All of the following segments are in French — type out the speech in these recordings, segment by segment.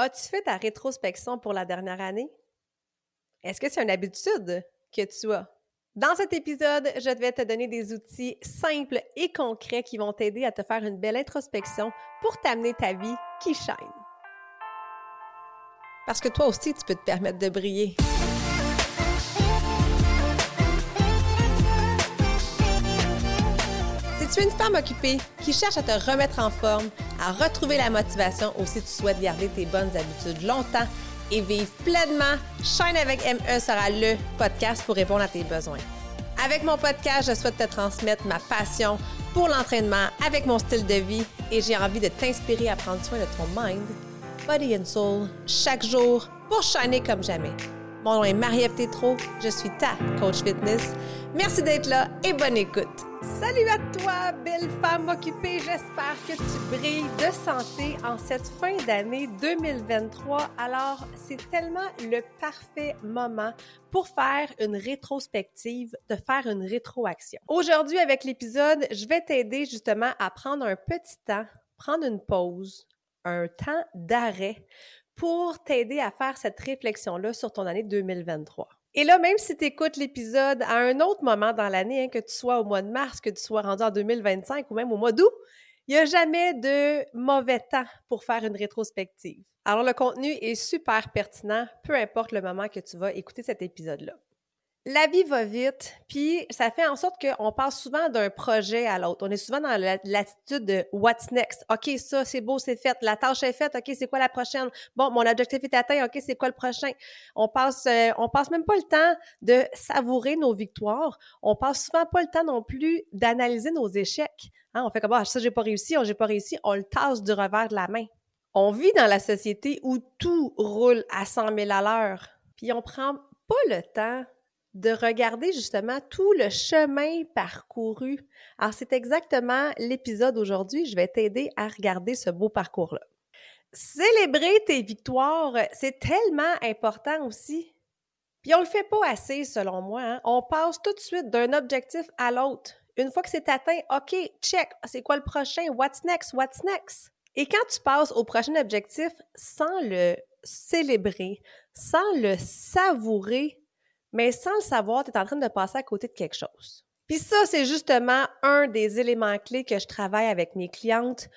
As-tu fait ta rétrospection pour la dernière année? Est-ce que c'est une habitude que tu as? Dans cet épisode, je vais te donner des outils simples et concrets qui vont t'aider à te faire une belle introspection pour t'amener ta vie qui shine. Parce que toi aussi, tu peux te permettre de briller. Es une femme occupée qui cherche à te remettre en forme, à retrouver la motivation ou si tu souhaites garder tes bonnes habitudes longtemps et vivre pleinement, Shine avec ME sera le podcast pour répondre à tes besoins. Avec mon podcast, je souhaite te transmettre ma passion pour l'entraînement avec mon style de vie et j'ai envie de t'inspirer à prendre soin de ton mind, body and soul chaque jour pour shiner comme jamais. Mon nom est Marie-Ève je suis ta coach fitness. Merci d'être là et bonne écoute. Salut à toi, belle femme occupée. J'espère que tu brilles de santé en cette fin d'année 2023. Alors, c'est tellement le parfait moment pour faire une rétrospective, de faire une rétroaction. Aujourd'hui, avec l'épisode, je vais t'aider justement à prendre un petit temps, prendre une pause, un temps d'arrêt pour t'aider à faire cette réflexion-là sur ton année 2023. Et là, même si tu écoutes l'épisode à un autre moment dans l'année, hein, que tu sois au mois de mars, que tu sois rendu en 2025 ou même au mois d'août, il n'y a jamais de mauvais temps pour faire une rétrospective. Alors, le contenu est super pertinent, peu importe le moment que tu vas écouter cet épisode-là la vie va vite, puis ça fait en sorte qu'on passe souvent d'un projet à l'autre. On est souvent dans l'attitude de what's next? OK, ça, c'est beau, c'est fait. La tâche est faite. OK, c'est quoi la prochaine? Bon, mon objectif est atteint. OK, c'est quoi le prochain? On passe, euh, on passe même pas le temps de savourer nos victoires. On passe souvent pas le temps non plus d'analyser nos échecs. Hein, on fait comme, ah, ça, j'ai pas réussi, oh, j'ai pas réussi. On le tasse du revers de la main. On vit dans la société où tout roule à 100 000 à l'heure. Puis on prend pas le temps de regarder justement tout le chemin parcouru. Alors, c'est exactement l'épisode aujourd'hui. Je vais t'aider à regarder ce beau parcours-là. Célébrer tes victoires, c'est tellement important aussi. Puis on le fait pas assez, selon moi. Hein. On passe tout de suite d'un objectif à l'autre. Une fois que c'est atteint, OK, check, c'est quoi le prochain? What's next? What's next? Et quand tu passes au prochain objectif sans le célébrer, sans le savourer, mais sans le savoir, tu es en train de passer à côté de quelque chose. Puis ça, c'est justement un des éléments clés que je travaille avec mes clientes,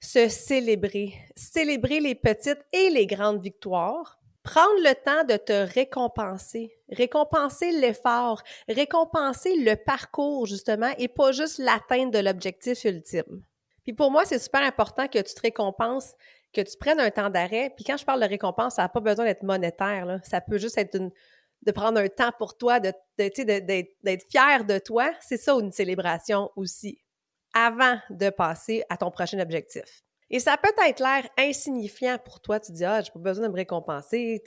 se célébrer, célébrer les petites et les grandes victoires, prendre le temps de te récompenser, récompenser l'effort, récompenser le parcours justement et pas juste l'atteinte de l'objectif ultime. Puis pour moi, c'est super important que tu te récompenses, que tu prennes un temps d'arrêt. Puis quand je parle de récompense, ça n'a pas besoin d'être monétaire. Ça peut juste être une, de prendre un temps pour toi, de, d'être fier de toi, c'est ça une célébration aussi, avant de passer à ton prochain objectif. Et ça peut être l'air insignifiant pour toi. Tu dis, ah, j'ai pas besoin de me récompenser.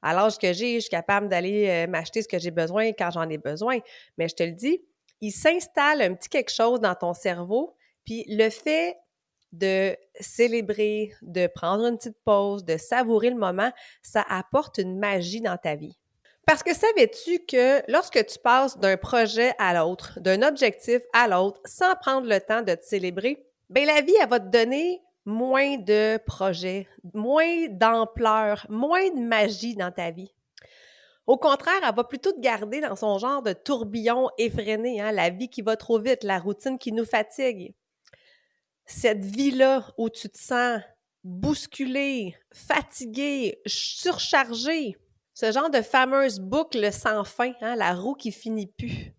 À l'âge que j'ai, je suis capable d'aller euh, m'acheter ce que j'ai besoin quand j'en ai besoin. Mais je te le dis, il s'installe un petit quelque chose dans ton cerveau. Puis le fait de célébrer, de prendre une petite pause, de savourer le moment, ça apporte une magie dans ta vie. Parce que savais-tu que lorsque tu passes d'un projet à l'autre, d'un objectif à l'autre, sans prendre le temps de te célébrer, ben la vie, elle va te donner moins de projets, moins d'ampleur, moins de magie dans ta vie. Au contraire, elle va plutôt te garder dans son genre de tourbillon effréné, hein, la vie qui va trop vite, la routine qui nous fatigue. Cette vie-là où tu te sens bousculé, fatigué, surchargé, ce genre de fameuse boucle sans fin, hein, la roue qui finit plus.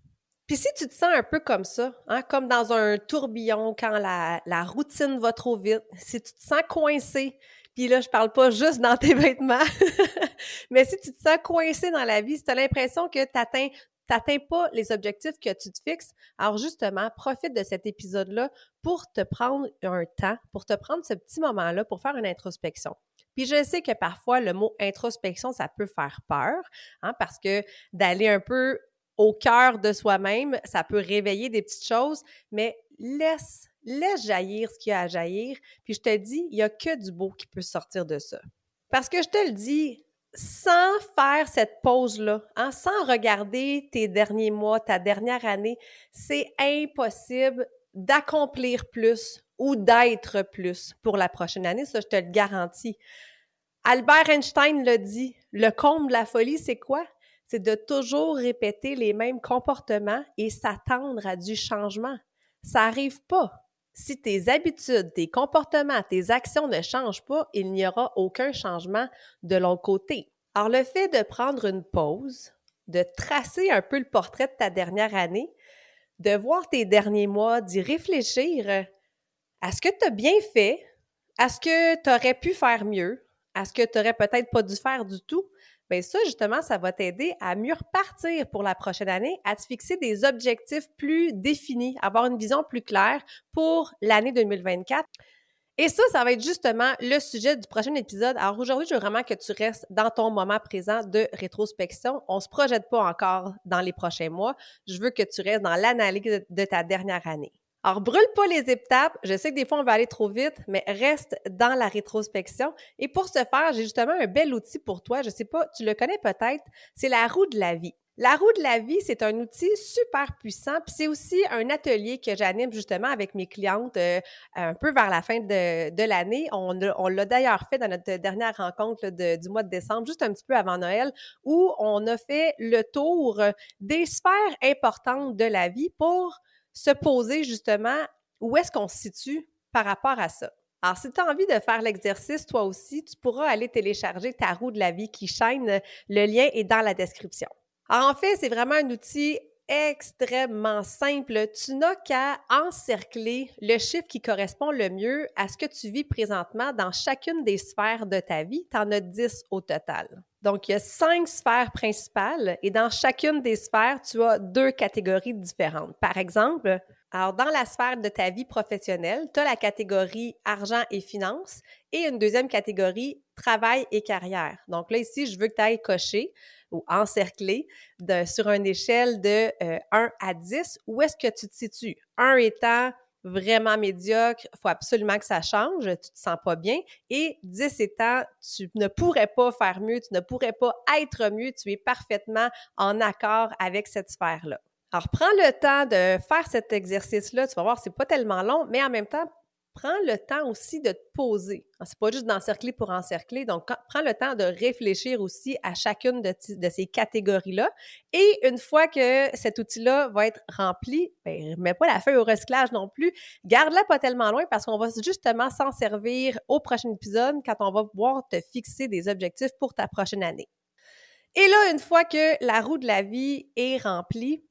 Puis si tu te sens un peu comme ça, hein, comme dans un tourbillon quand la, la, routine va trop vite, si tu te sens coincé, puis là je parle pas juste dans tes vêtements, mais si tu te sens coincé dans la vie, si tu as l'impression que tu atteins t'atteins pas les objectifs que tu te fixes, alors justement, profite de cet épisode-là pour te prendre un temps, pour te prendre ce petit moment-là pour faire une introspection. Puis je sais que parfois, le mot introspection, ça peut faire peur, hein, parce que d'aller un peu au cœur de soi-même, ça peut réveiller des petites choses, mais laisse, laisse jaillir ce qu'il y a à jaillir. Puis je te dis, il n'y a que du beau qui peut sortir de ça. Parce que je te le dis, sans faire cette pause-là, hein, sans regarder tes derniers mois, ta dernière année, c'est impossible d'accomplir plus ou d'être plus pour la prochaine année. Ça, je te le garantis. Albert Einstein l'a dit, le comble de la folie, c'est quoi? C'est de toujours répéter les mêmes comportements et s'attendre à du changement. Ça n'arrive pas. Si tes habitudes, tes comportements, tes actions ne changent pas, il n'y aura aucun changement de l'autre côté. Alors, le fait de prendre une pause, de tracer un peu le portrait de ta dernière année, de voir tes derniers mois, d'y réfléchir à ce que tu as bien fait, à ce que tu aurais pu faire mieux, à ce que tu aurais peut-être pas dû faire du tout. Bien, ça, justement, ça va t'aider à mieux repartir pour la prochaine année, à te fixer des objectifs plus définis, avoir une vision plus claire pour l'année 2024. Et ça, ça va être justement le sujet du prochain épisode. Alors aujourd'hui, je veux vraiment que tu restes dans ton moment présent de rétrospection. On se projette pas encore dans les prochains mois. Je veux que tu restes dans l'analyse de ta dernière année. Alors, brûle pas les étapes. Je sais que des fois, on va aller trop vite, mais reste dans la rétrospection. Et pour ce faire, j'ai justement un bel outil pour toi. Je sais pas, tu le connais peut-être. C'est la roue de la vie. La roue de la vie, c'est un outil super puissant, puis c'est aussi un atelier que j'anime justement avec mes clientes euh, un peu vers la fin de, l'année. On, l'a d'ailleurs fait dans notre dernière rencontre du mois de décembre, juste un petit peu avant Noël, où on a fait le tour des sphères importantes de la vie pour se poser justement où est-ce qu'on se situe par rapport à ça. Alors, si tu as envie de faire l'exercice, toi aussi, tu pourras aller télécharger ta roue de la vie qui chaîne. Le lien est dans la description. En fait, c'est vraiment un outil extrêmement simple. Tu n'as qu'à encercler le chiffre qui correspond le mieux à ce que tu vis présentement dans chacune des sphères de ta vie. Tu en as 10 au total. Donc, il y a cinq sphères principales et dans chacune des sphères, tu as deux catégories différentes. Par exemple, alors dans la sphère de ta vie professionnelle, tu as la catégorie argent et finances et une deuxième catégorie travail et carrière. Donc là, ici, je veux que tu ailles cocher ou encercler sur une échelle de 1 euh, à 10, où est-ce que tu te situes? 1 étant vraiment médiocre, il faut absolument que ça change, tu te sens pas bien. Et 10 étant, tu ne pourrais pas faire mieux, tu ne pourrais pas être mieux, tu es parfaitement en accord avec cette sphère-là. Alors, prends le temps de faire cet exercice-là. Tu vas voir, c'est pas tellement long, mais en même temps, prends le temps aussi de te poser. Ah, c'est pas juste d'encercler pour encercler. Donc, prends le temps de réfléchir aussi à chacune de, ces catégories-là. Et une fois que cet outil-là va être rempli, ben, mets pas la feuille au recyclage non plus. Garde-la pas tellement loin parce qu'on va justement s'en servir au prochain épisode quand on va pouvoir te fixer des objectifs pour ta prochaine année. Et là, une fois que la roue de la vie est remplie,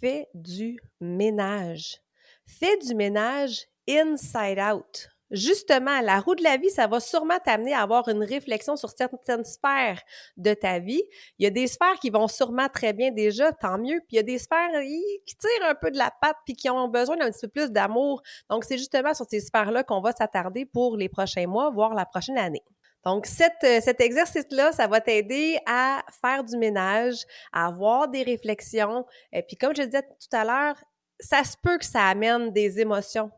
fais du ménage. Fais du ménage inside out. Justement, la roue de la vie, ça va sûrement t'amener à avoir une réflexion sur certaines sphères de ta vie. Il y a des sphères qui vont sûrement très bien déjà, tant mieux. Puis il y a des sphères qui tirent un peu de la patte puis qui ont besoin d'un petit peu plus d'amour. Donc, c'est justement sur ces sphères-là qu'on va s'attarder pour les prochains mois, voire la prochaine année. Donc, euh, cet exercice-là, ça va t'aider à faire du ménage, à avoir des réflexions. Et puis, comme je disais tout à l'heure, ça se peut que ça amène des émotions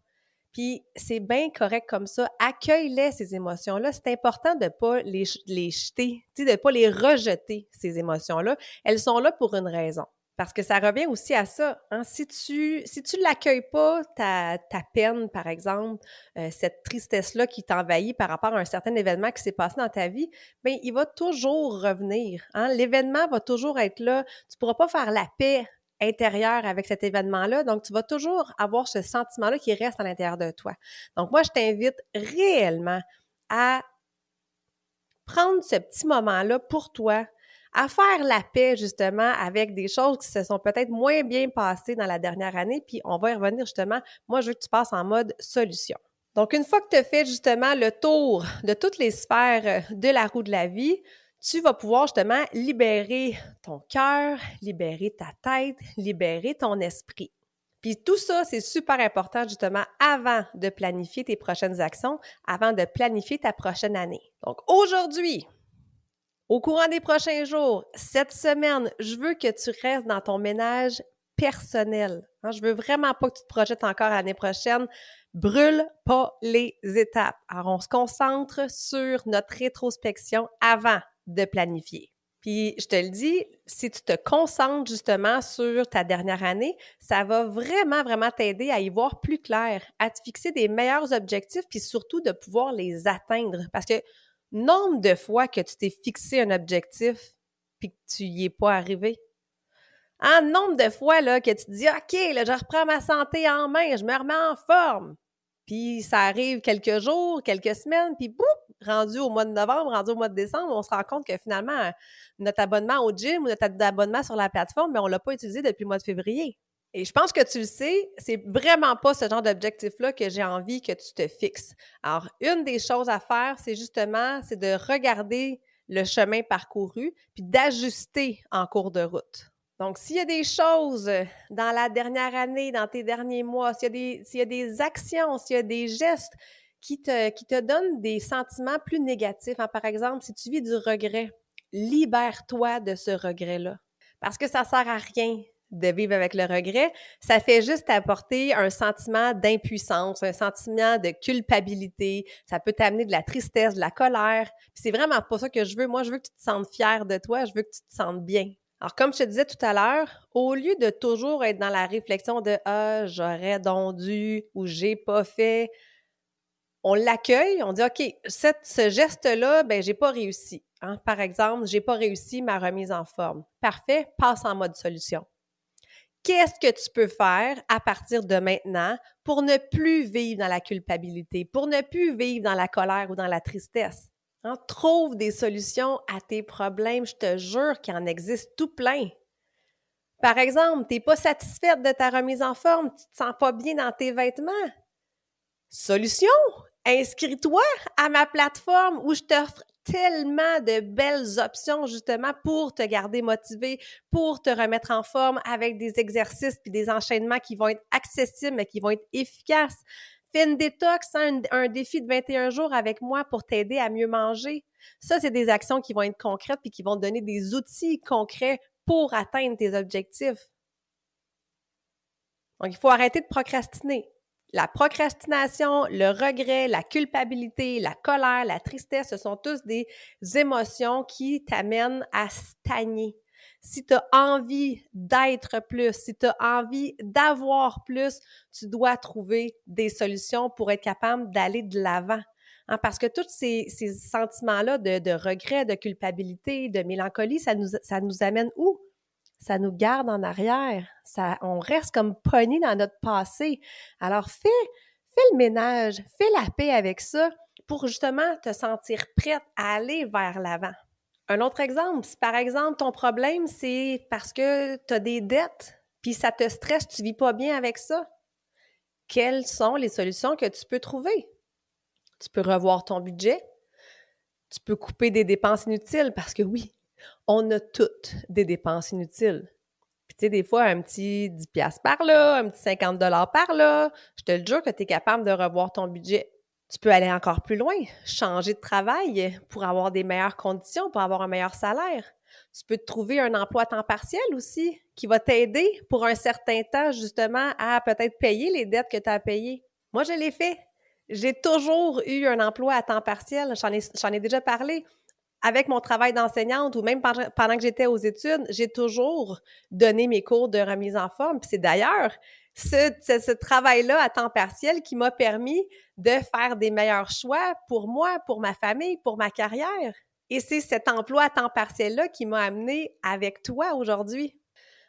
puis c'est bien correct comme ça. Accueille-les, ces émotions-là. C'est important de ne pas les, les jeter, de ne pas les rejeter, ces émotions-là. Elles sont là pour une raison. Parce que ça revient aussi à ça. Hein. Si tu si tu l'accueilles pas, ta, ta peine, par exemple, euh, cette tristesse-là qui t'envahit par rapport à un certain événement qui s'est passé dans ta vie, bien, il va toujours revenir. Hein. L'événement va toujours être là. Tu pourras pas faire la paix intérieur avec cet événement-là. Donc, tu vas toujours avoir ce sentiment-là qui reste à l'intérieur de toi. Donc, moi, je t'invite réellement à prendre ce petit moment-là pour toi, à faire la paix justement avec des choses qui se sont peut-être moins bien passées dans la dernière année, puis on va y revenir justement. Moi, je veux que tu passes en mode solution. Donc, une fois que tu as fait justement le tour de toutes les sphères de la roue de la vie, tu vas pouvoir justement libérer ton cœur, libérer ta tête, libérer ton esprit. Puis tout ça, c'est super important justement avant de planifier tes prochaines actions, avant de planifier ta prochaine année. Donc aujourd'hui, au courant des prochains jours, cette semaine, je veux que tu restes dans ton ménage personnel. Hein, je veux vraiment pas que tu te projettes encore l'année prochaine. Brûle pas les étapes. Alors, on se concentre sur notre rétrospection avant de planifier. Puis je te le dis, si tu te concentres justement sur ta dernière année, ça va vraiment, vraiment t'aider à y voir plus clair, à te fixer des meilleurs objectifs, puis surtout de pouvoir les atteindre. Parce que Nombre de fois que tu t'es fixé un objectif puis que tu y es pas arrivé. Un nombre de fois là, que tu te dis OK, là, je reprends ma santé en main, je me remets en forme. Puis ça arrive quelques jours, quelques semaines, puis boum, rendu au mois de novembre, rendu au mois de décembre, on se rend compte que finalement, notre abonnement au gym ou notre abonnement sur la plateforme, mais ben, on ne l'a pas utilisé depuis le mois de février. Et je pense que tu le sais, c'est vraiment pas ce genre d'objectif-là que j'ai envie que tu te fixes. Alors, une des choses à faire, c'est justement, c'est de regarder le chemin parcouru, puis d'ajuster en cours de route. Donc, s'il y a des choses dans la dernière année, dans tes derniers mois, s'il y, y, a des actions, s'il y a des gestes qui te, qui te donnent des sentiments plus négatifs, hein, par exemple, si tu vis du regret, libère-toi de ce regret-là. Parce que ça sert à rien de vivre avec le regret, ça fait juste apporter un sentiment d'impuissance, un sentiment de culpabilité, ça peut t'amener de la tristesse, de la colère. C'est vraiment pas ça que je veux. Moi, je veux que tu te sentes fier de toi, je veux que tu te sentes bien. Alors, comme je te disais tout à l'heure, au lieu de toujours être dans la réflexion de Ah, j'aurais donc dû ou j'ai pas fait, on l'accueille, on dit OK, ce geste-là, ben, j'ai pas réussi. Hein. Par exemple, j'ai pas réussi ma remise en forme. Parfait, passe en mode solution. Qu'est-ce que tu peux faire à partir de maintenant pour ne plus vivre dans la culpabilité, pour ne plus vivre dans la colère ou dans la tristesse? Hein, trouve des solutions à tes problèmes. Je te jure qu'il en existe tout plein. Par exemple, tu n'es pas satisfaite de ta remise en forme, tu ne te sens pas bien dans tes vêtements. Solution, inscris-toi à ma plateforme où je t'offre tellement de belles options justement pour te garder motivé, pour te remettre en forme avec des exercices puis des enchaînements qui vont être accessibles mais qui vont être efficaces. Fais une détox, hein, un, défi de 21 jours avec moi pour t'aider à mieux manger. Ça, c'est des actions qui vont être concrètes puis qui vont te donner des outils concrets pour atteindre tes objectifs. Donc, il faut arrêter de procrastiner. La procrastination, le regret, la culpabilité, la colère, la tristesse, ce sont tous des émotions qui t'amènent à stagner si tu as envie d'être plus, si tu as envie d'avoir plus, tu dois trouver des solutions pour être capable d'aller de l'avant. Hein, parce que tous ces, sentiments-là de, regret, de culpabilité, de mélancolie, ça nous, ça nous amène où? Ça nous garde en arrière. Ça, on reste comme pogné dans notre passé. Alors, fais, fais le ménage, fais la paix avec ça pour justement te sentir prête à aller vers l'avant. Un autre exemple, si par exemple ton problème, c'est parce que tu as des dettes, puis ça te stresse, tu vis pas bien avec ça, quelles sont les solutions que tu peux trouver? Tu peux revoir ton budget, tu peux couper des dépenses inutiles parce que oui, on a toutes des dépenses inutiles. Puis tu sais, des fois, un petit 10$ par là, un petit 50$ par là, je te le jure que tu es capable de revoir ton budget. Tu peux aller encore plus loin, changer de travail pour avoir des meilleures conditions, pour avoir un meilleur salaire. Tu peux te trouver un emploi à temps partiel aussi qui va t'aider pour un certain temps justement à peut-être payer les dettes que tu as payées. Moi, je l'ai fait. J'ai toujours eu un emploi à temps partiel. J'en ai, ai déjà parlé avec mon travail d'enseignante ou même pendant que j'étais aux études, j'ai toujours donné mes cours de remise en forme. Puis c'est d'ailleurs ce, travail-là à temps partiel qui m'a permis de faire des meilleurs choix pour moi, pour ma famille, pour ma carrière. Et c'est cet emploi à temps partiel-là qui m'a amené avec toi aujourd'hui.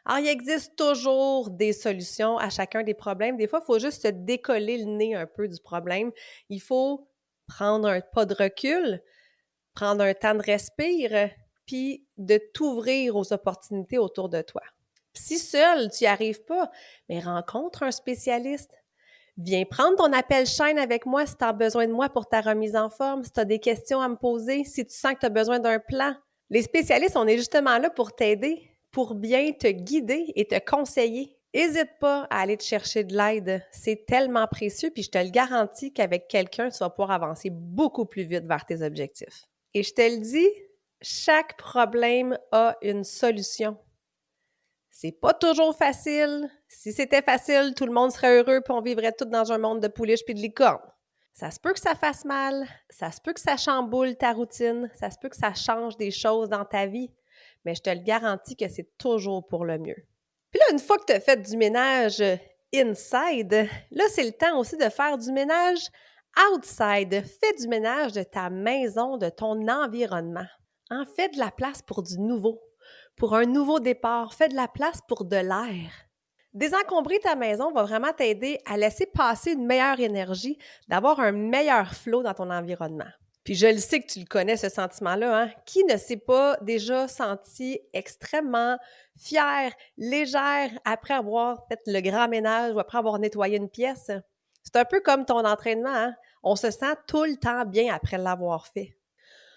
Alors, il existe toujours des solutions à chacun des problèmes. Des fois, il faut juste se décoller le nez un peu du problème. Il faut prendre un pas de recul, prendre un temps de respire, puis de t'ouvrir aux opportunités autour de toi. Si seul, tu n'y arrives pas, mais rencontre un spécialiste. Viens prendre ton appel chaîne avec moi si tu as besoin de moi pour ta remise en forme, si tu as des questions à me poser, si tu sens que tu as besoin d'un plan. Les spécialistes, on est justement là pour t'aider, pour bien te guider et te conseiller. N'hésite pas à aller te chercher de l'aide. C'est tellement précieux, puis je te le garantis qu'avec quelqu'un, tu vas pouvoir avancer beaucoup plus vite vers tes objectifs. Et je te le dis, chaque problème a une solution. C'est pas toujours facile. Si c'était facile, tout le monde serait heureux puis on vivrait tous dans un monde de pouliches puis de licornes. Ça se peut que ça fasse mal, ça se peut que ça chamboule ta routine, ça se peut que ça change des choses dans ta vie, mais je te le garantis que c'est toujours pour le mieux. Puis là, une fois que tu as fait du ménage inside, là, c'est le temps aussi de faire du ménage outside. Fais du ménage de ta maison, de ton environnement. En fais de la place pour du nouveau, pour un nouveau départ. Fais de la place pour de l'air. Désencombrer ta maison va vraiment t'aider à laisser passer une meilleure énergie, d'avoir un meilleur flow dans ton environnement. Puis je le sais que tu le connais, ce sentiment-là. Hein? Qui ne s'est pas déjà senti extrêmement fière, légère après avoir fait le grand ménage ou après avoir nettoyé une pièce? C'est un peu comme ton entraînement. Hein? On se sent tout le temps bien après l'avoir fait.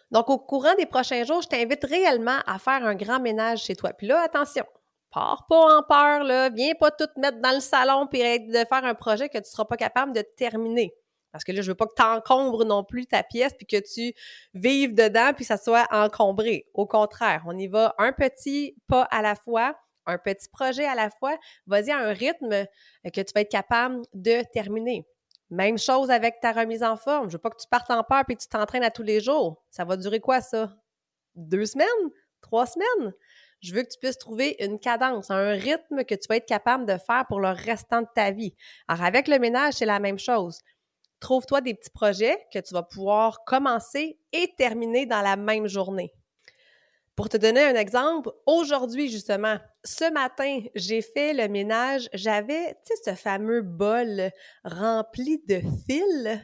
Donc, au courant des prochains jours, je t'invite réellement à faire un grand ménage chez toi. Puis là, attention, pars pas en peur, là. Viens pas tout mettre dans le salon puis de faire un projet que tu seras pas capable de terminer. Parce que là, je veux pas que tu encombres non plus ta pièce puis que tu vives dedans puis ça soit encombré. Au contraire, on y va un petit pas à la fois, un petit projet à la fois. Vas-y à un rythme que tu vas être capable de terminer. Même chose avec ta remise en forme. Je veux pas que tu partes en peur puis que tu t'entraînes à tous les jours. Ça va durer quoi, ça? Deux semaines? Trois semaines? Je veux que tu puisses trouver une cadence, un rythme que tu vas être capable de faire pour le restant de ta vie. Alors, avec le ménage, c'est la même chose trouve-toi des petits projets que tu vas pouvoir commencer et terminer dans la même journée. Pour te donner un exemple, aujourd'hui justement, ce matin, j'ai fait le ménage. J'avais, tu sais, ce fameux bol rempli de fils.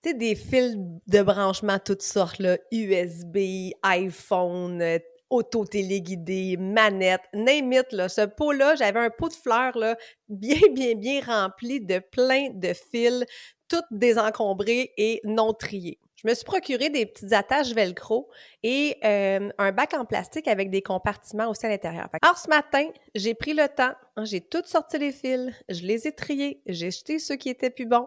Tu sais, des fils de branchement toutes sortes, là, USB, iPhone, auto-téléguidé, manette, name là. Ce pot-là, j'avais un pot de fleurs, là, bien, bien, bien rempli de plein de fils toutes désencombrées et non triées. Je me suis procuré des petites attaches velcro et euh, un bac en plastique avec des compartiments aussi à l'intérieur. Alors ce matin, j'ai pris le temps, hein, j'ai toutes sorti les fils, je les ai triés, j'ai jeté ceux qui étaient plus bons,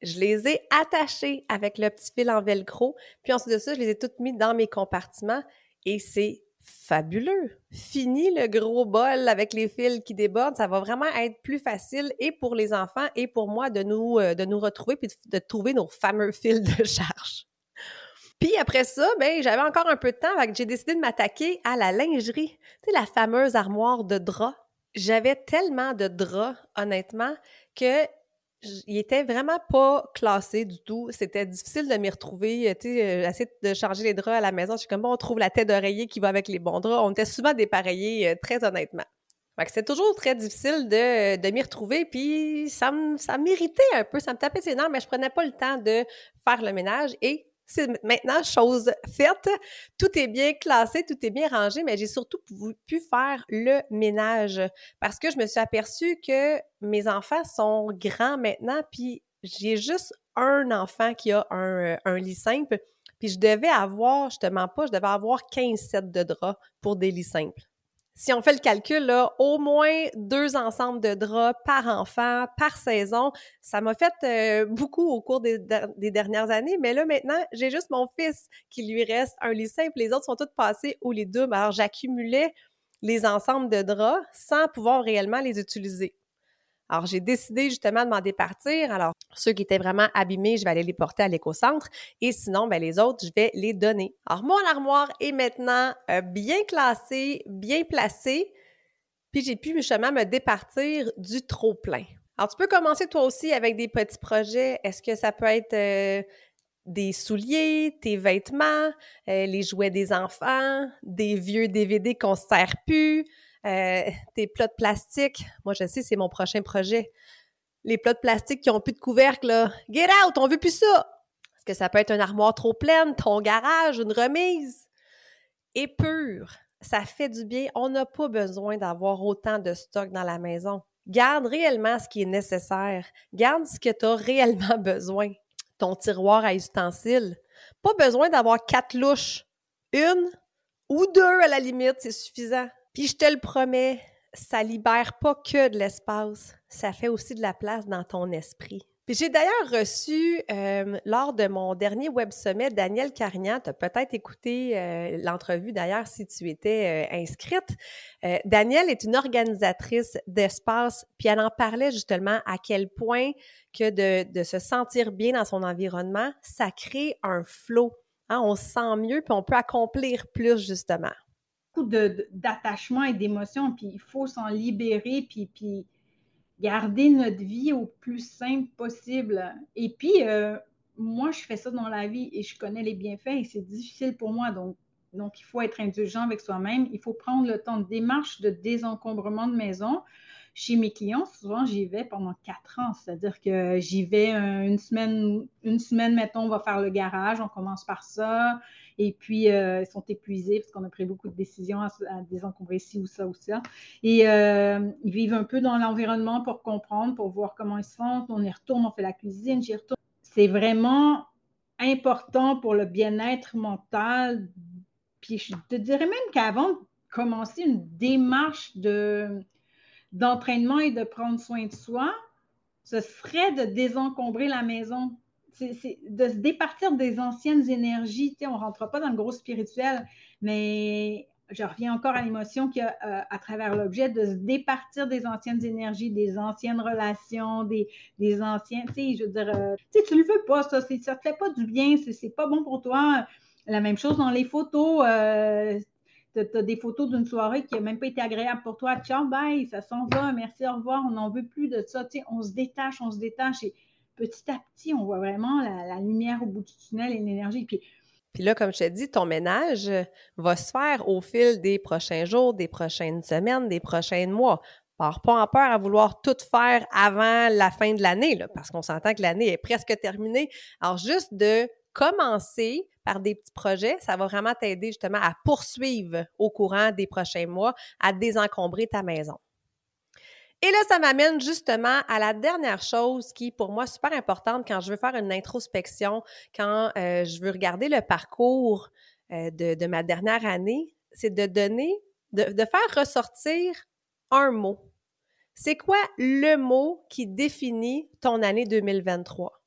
je les ai attachés avec le petit fil en velcro, puis ensuite de ça, je les ai toutes mis dans mes compartiments et c'est fabuleux. Fini le gros bol avec les fils qui débordent. Ça va vraiment être plus facile et pour les enfants et pour moi de nous, euh, de nous retrouver puis de, trouver nos fameux fils de charge. Puis après ça, ben j'avais encore un peu de temps, j'ai décidé de m'attaquer à la lingerie. Tu la fameuse armoire de draps. J'avais tellement de draps, honnêtement, que il était vraiment pas classé du tout. C'était difficile de m'y retrouver. Euh, tu sais, euh, essayer de changer les draps à la maison. Je suis comme, bon, on trouve la tête d'oreiller qui va avec les bons draps. On était souvent dépareillés, euh, très honnêtement. Fait que c'est toujours très difficile de, m'y retrouver. Puis ça, ça m'irritait un peu. Ça me tapait ses nerfs, mais je prenais pas le temps de faire le ménage. Et c'est maintenant chose faite. Tout est bien classé, tout est bien rangé, mais j'ai surtout pu faire le ménage parce que je me suis aperçue que mes enfants sont grands maintenant, puis j'ai juste un enfant qui a un, lit simple, puis je devais avoir, justement pas, je devais avoir 15 sets de draps pour des lits simples si on fait le calcul, là, au moins deux ensembles de draps par enfant, par saison. Ça m'a fait euh, beaucoup au cours des, dernières années, mais là, maintenant, j'ai juste mon fils qui lui reste un lit simple. Les autres sont tous passés au lit double. Alors, j'accumulais les ensembles de draps sans pouvoir réellement les utiliser. Alors, j'ai décidé justement de m'en départir. Alors, ceux qui étaient vraiment abîmés, je vais aller les porter à l'éco-centre. Et sinon, ben, les autres, je vais les donner. Alors, mon armoire est maintenant euh, bien classée, bien placée. Puis, j'ai pu justement me départir du trop-plein. Alors, tu peux commencer toi aussi avec des petits projets. Est-ce que ça peut être euh, des souliers, tes vêtements, euh, les jouets des enfants, des vieux DVD qu'on ne sert plus, euh, tes plats de plastique. Moi, je sais, c'est mon prochain projet. Les plats de plastique qui ont plus de couvercle, là. Get out! On veut plus ça! Parce que ça peut être une armoire trop pleine, ton garage, une remise. Et pur, ça fait du bien. On n'a pas besoin d'avoir autant de stock dans la maison. Garde réellement ce qui est nécessaire. Garde ce que tu as réellement besoin. Ton tiroir à ustensiles. Pas besoin d'avoir quatre louches. Une ou deux à la limite, c'est suffisant. Puis je te le promets, ça libère pas que de l'espace, ça fait aussi de la place dans ton esprit. Puis j'ai d'ailleurs reçu, euh, lors de mon dernier web sommet, Danielle Carignan, tu as peut-être écouté euh, l'entrevue d'ailleurs si tu étais euh, inscrite. Danielle est une organisatrice d'espace, puis elle en parlait justement à quel point que de, de se sentir bien dans son environnement, ça crée un flot. Hein, on se sent mieux, puis on peut accomplir plus justement d'attachement et d'émotion, puis il faut s'en libérer, puis, garder notre vie au plus simple possible. Et puis, euh, moi, je fais ça dans la vie et je connais les bienfaits et c'est difficile pour moi. Donc, donc, il faut être indulgent avec soi-même. Il faut prendre le temps de démarche de désencombrement de maison. Chez mes clients, souvent, j'y vais pendant quatre ans. C'est-à-dire que j'y vais une semaine, une semaine, mettons, on va faire le garage, on commence par ça. Et puis, euh, ils sont épuisés parce qu'on a pris beaucoup de décisions à, désencombrer ci ou ça ou ça. Et euh, ils vivent un peu dans l'environnement pour comprendre, pour voir comment ils sentent. On y retourne, on fait la cuisine, j'y retourne. C'est vraiment important pour le bien-être mental puis je te dirais même qu'avant de commencer une démarche de, d'entraînement et de prendre soin de soi, ce serait de désencombrer la maison. C'est, de se départir des anciennes énergies. on ne rentre pas dans le gros spirituel, mais je reviens encore à l'émotion qu'il y a euh, à travers l'objet, de se départir des anciennes énergies, des anciennes relations, des, des anciens, tu sais, je veux dire, euh, tu ne le veux pas, ça, ça ne te fait pas du bien, c'est, pas bon pour toi. La même chose dans les photos. Euh, tu as, des photos d'une soirée qui n'a même pas été agréable pour toi. Ciao, bye, ça s'en va, merci, au revoir, on n'en veut plus de ça. on se détache, on se détache petit à petit, on voit vraiment la, lumière au bout du tunnel et l'énergie. Puis, là, comme je te dis, ton ménage va se faire au fil des prochains jours, des prochaines semaines, des prochains mois. Par pas en peur à vouloir tout faire avant la fin de l'année, parce qu'on s'entend que l'année est presque terminée. Alors, juste de commencer par des petits projets, ça va vraiment t'aider justement à poursuivre au courant des prochains mois, à désencombrer ta maison. Et là, ça m'amène justement à la dernière chose qui, pour moi, est super importante quand je veux faire une introspection, quand euh, je veux regarder le parcours euh, de, ma dernière année, c'est de donner, de, faire ressortir un mot. C'est quoi le mot qui définit ton année 2023?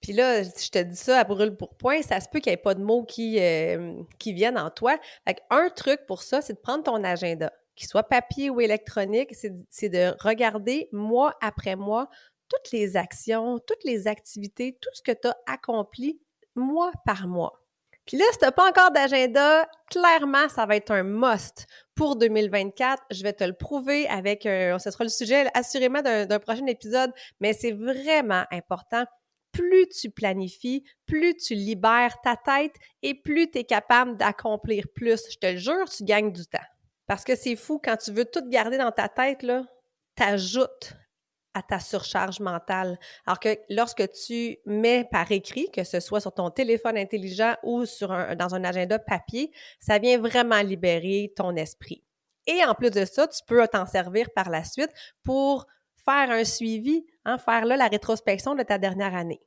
Puis là, si je te dis ça à brûle pour point, ça se peut qu'il n'y ait pas de mots qui, euh, qui viennent en toi. Fait un truc pour ça, c'est de prendre ton agenda, qu'il soit papier ou électronique, c'est de regarder mois après mois toutes les actions, toutes les activités, tout ce que tu as accompli mois par mois. Puis là, si tu n'as pas encore d'agenda, clairement, ça va être un must pour 2024. Je vais te le prouver avec, un, ce sera le sujet assurément d'un prochain épisode, mais c'est vraiment important plus tu planifies, plus tu libères ta tête et plus tu es capable d'accomplir plus. Je te le jure, tu gagnes du temps. Parce que c'est fou, quand tu veux tout garder dans ta tête, là, t'ajoutes à ta surcharge mentale. Alors que lorsque tu mets par écrit, que ce soit sur ton téléphone intelligent ou dans un agenda papier, ça vient vraiment libérer ton esprit. Et en plus de ça, tu peux t'en servir par la suite pour faire un suivi, hein, faire la rétrospection de ta dernière année.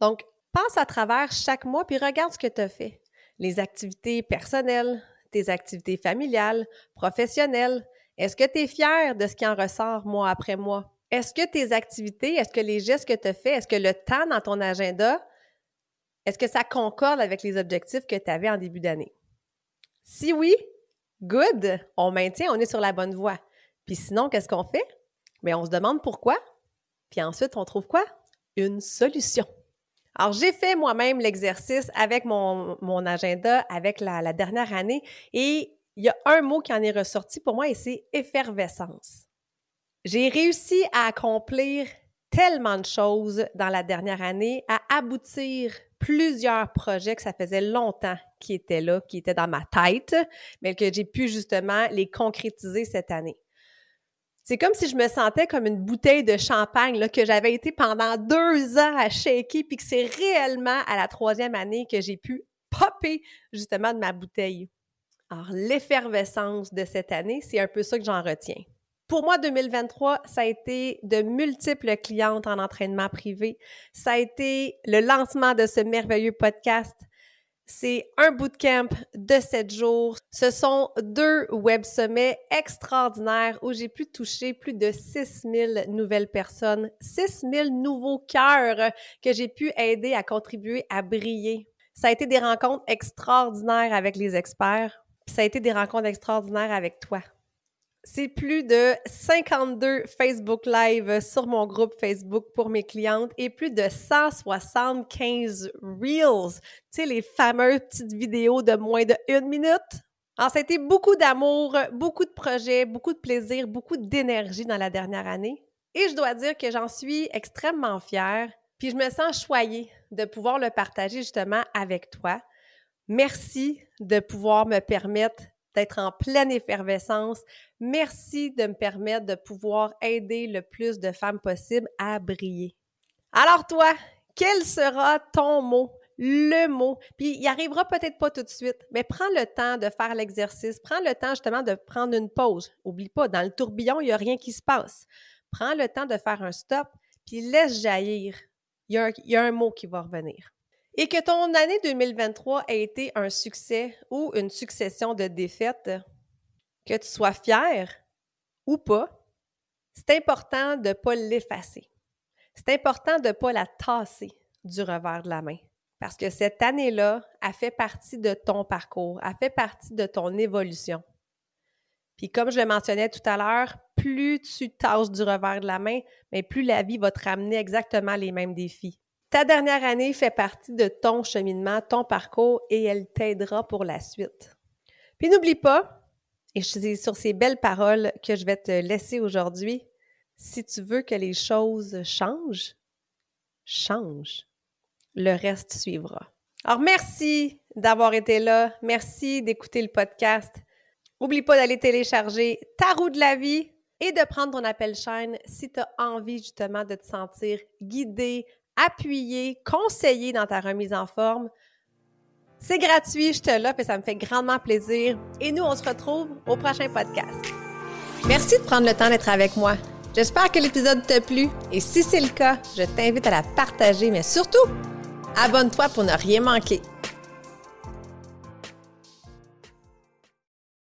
Donc, passe à travers chaque mois puis regarde ce que tu as fait. Les activités personnelles, tes activités familiales, professionnelles. Est-ce que tu es fier de ce qui en ressort mois après mois? Est-ce que tes activités, est-ce que les gestes que tu as faits, est-ce que le temps dans ton agenda, est-ce que ça concorde avec les objectifs que tu avais en début d'année? Si oui, good, on maintient, on est sur la bonne voie. Puis sinon, qu'est-ce qu'on fait? Mais on se demande pourquoi, puis ensuite, on trouve quoi? Une solution. Alors, j'ai fait moi-même l'exercice avec mon, mon, agenda, avec la, la dernière année, et il y a un mot qui en est ressorti pour moi, et c'est effervescence. J'ai réussi à accomplir tellement de choses dans la dernière année, à aboutir plusieurs projets que ça faisait longtemps qui étaient là, qui étaient dans ma tête, mais que j'ai pu justement les concrétiser cette année. C'est comme si je me sentais comme une bouteille de champagne là, que j'avais été pendant deux ans à shaker, puis que c'est réellement à la troisième année que j'ai pu popper justement de ma bouteille. Alors, l'effervescence de cette année, c'est un peu ça que j'en retiens. Pour moi, 2023, ça a été de multiples clientes en entraînement privé. Ça a été le lancement de ce merveilleux podcast. C'est un bootcamp de sept jours. Ce sont deux web sommets extraordinaires où j'ai pu toucher plus de 6000 nouvelles personnes, 6000 nouveaux cœurs que j'ai pu aider à contribuer à briller. Ça a été des rencontres extraordinaires avec les experts. Ça a été des rencontres extraordinaires avec toi c'est plus de 52 Facebook Live sur mon groupe Facebook pour mes clientes et plus de 175 Reels, tu sais, les fameuses petites vidéos de moins de une minute. Alors, ça a été beaucoup d'amour, beaucoup de projets, beaucoup de plaisir, beaucoup d'énergie dans la dernière année. Et je dois dire que j'en suis extrêmement fière Puis je me sens choyée de pouvoir le partager justement avec toi. Merci de pouvoir me permettre d'être en pleine effervescence. Merci de me permettre de pouvoir aider le plus de femmes possible à briller. Alors toi, quel sera ton mot? Le mot? Puis il arrivera peut-être pas tout de suite, mais prends le temps de faire l'exercice. Prends le temps justement de prendre une pause. Oublie pas, dans le tourbillon, il n'y a rien qui se passe. Prends le temps de faire un stop, puis laisse jaillir. Il y, a un, il y a un mot qui va revenir. Et que ton année 2023 ait été un succès ou une succession de défaites, que tu sois fier ou pas, c'est important de ne pas l'effacer. C'est important de ne pas la tasser du revers de la main. Parce que cette année-là a fait partie de ton parcours, a fait partie de ton évolution. Puis comme je le mentionnais tout à l'heure, plus tu tasses du revers de la main, mais plus la vie va te ramener exactement les mêmes défis. Ta dernière année fait partie de ton cheminement, ton parcours, et elle t'aidera pour la suite. Puis n'oublie pas, et c'est sur ces belles paroles que je vais te laisser aujourd'hui, si tu veux que les choses changent, change. Le reste suivra. Alors, merci d'avoir été là. Merci d'écouter le podcast. N'oublie pas d'aller télécharger ta roue de la vie et de prendre ton appel chaîne si tu as envie justement de te sentir guidé, appuyé, conseillé dans ta remise en forme. C'est gratuit, je te l'offre et ça me fait grandement plaisir. Et nous, on se retrouve au prochain podcast. Merci de prendre le temps d'être avec moi. J'espère que l'épisode t'a plu et si c'est le cas, je t'invite à la partager, mais surtout, abonne-toi pour ne rien manquer.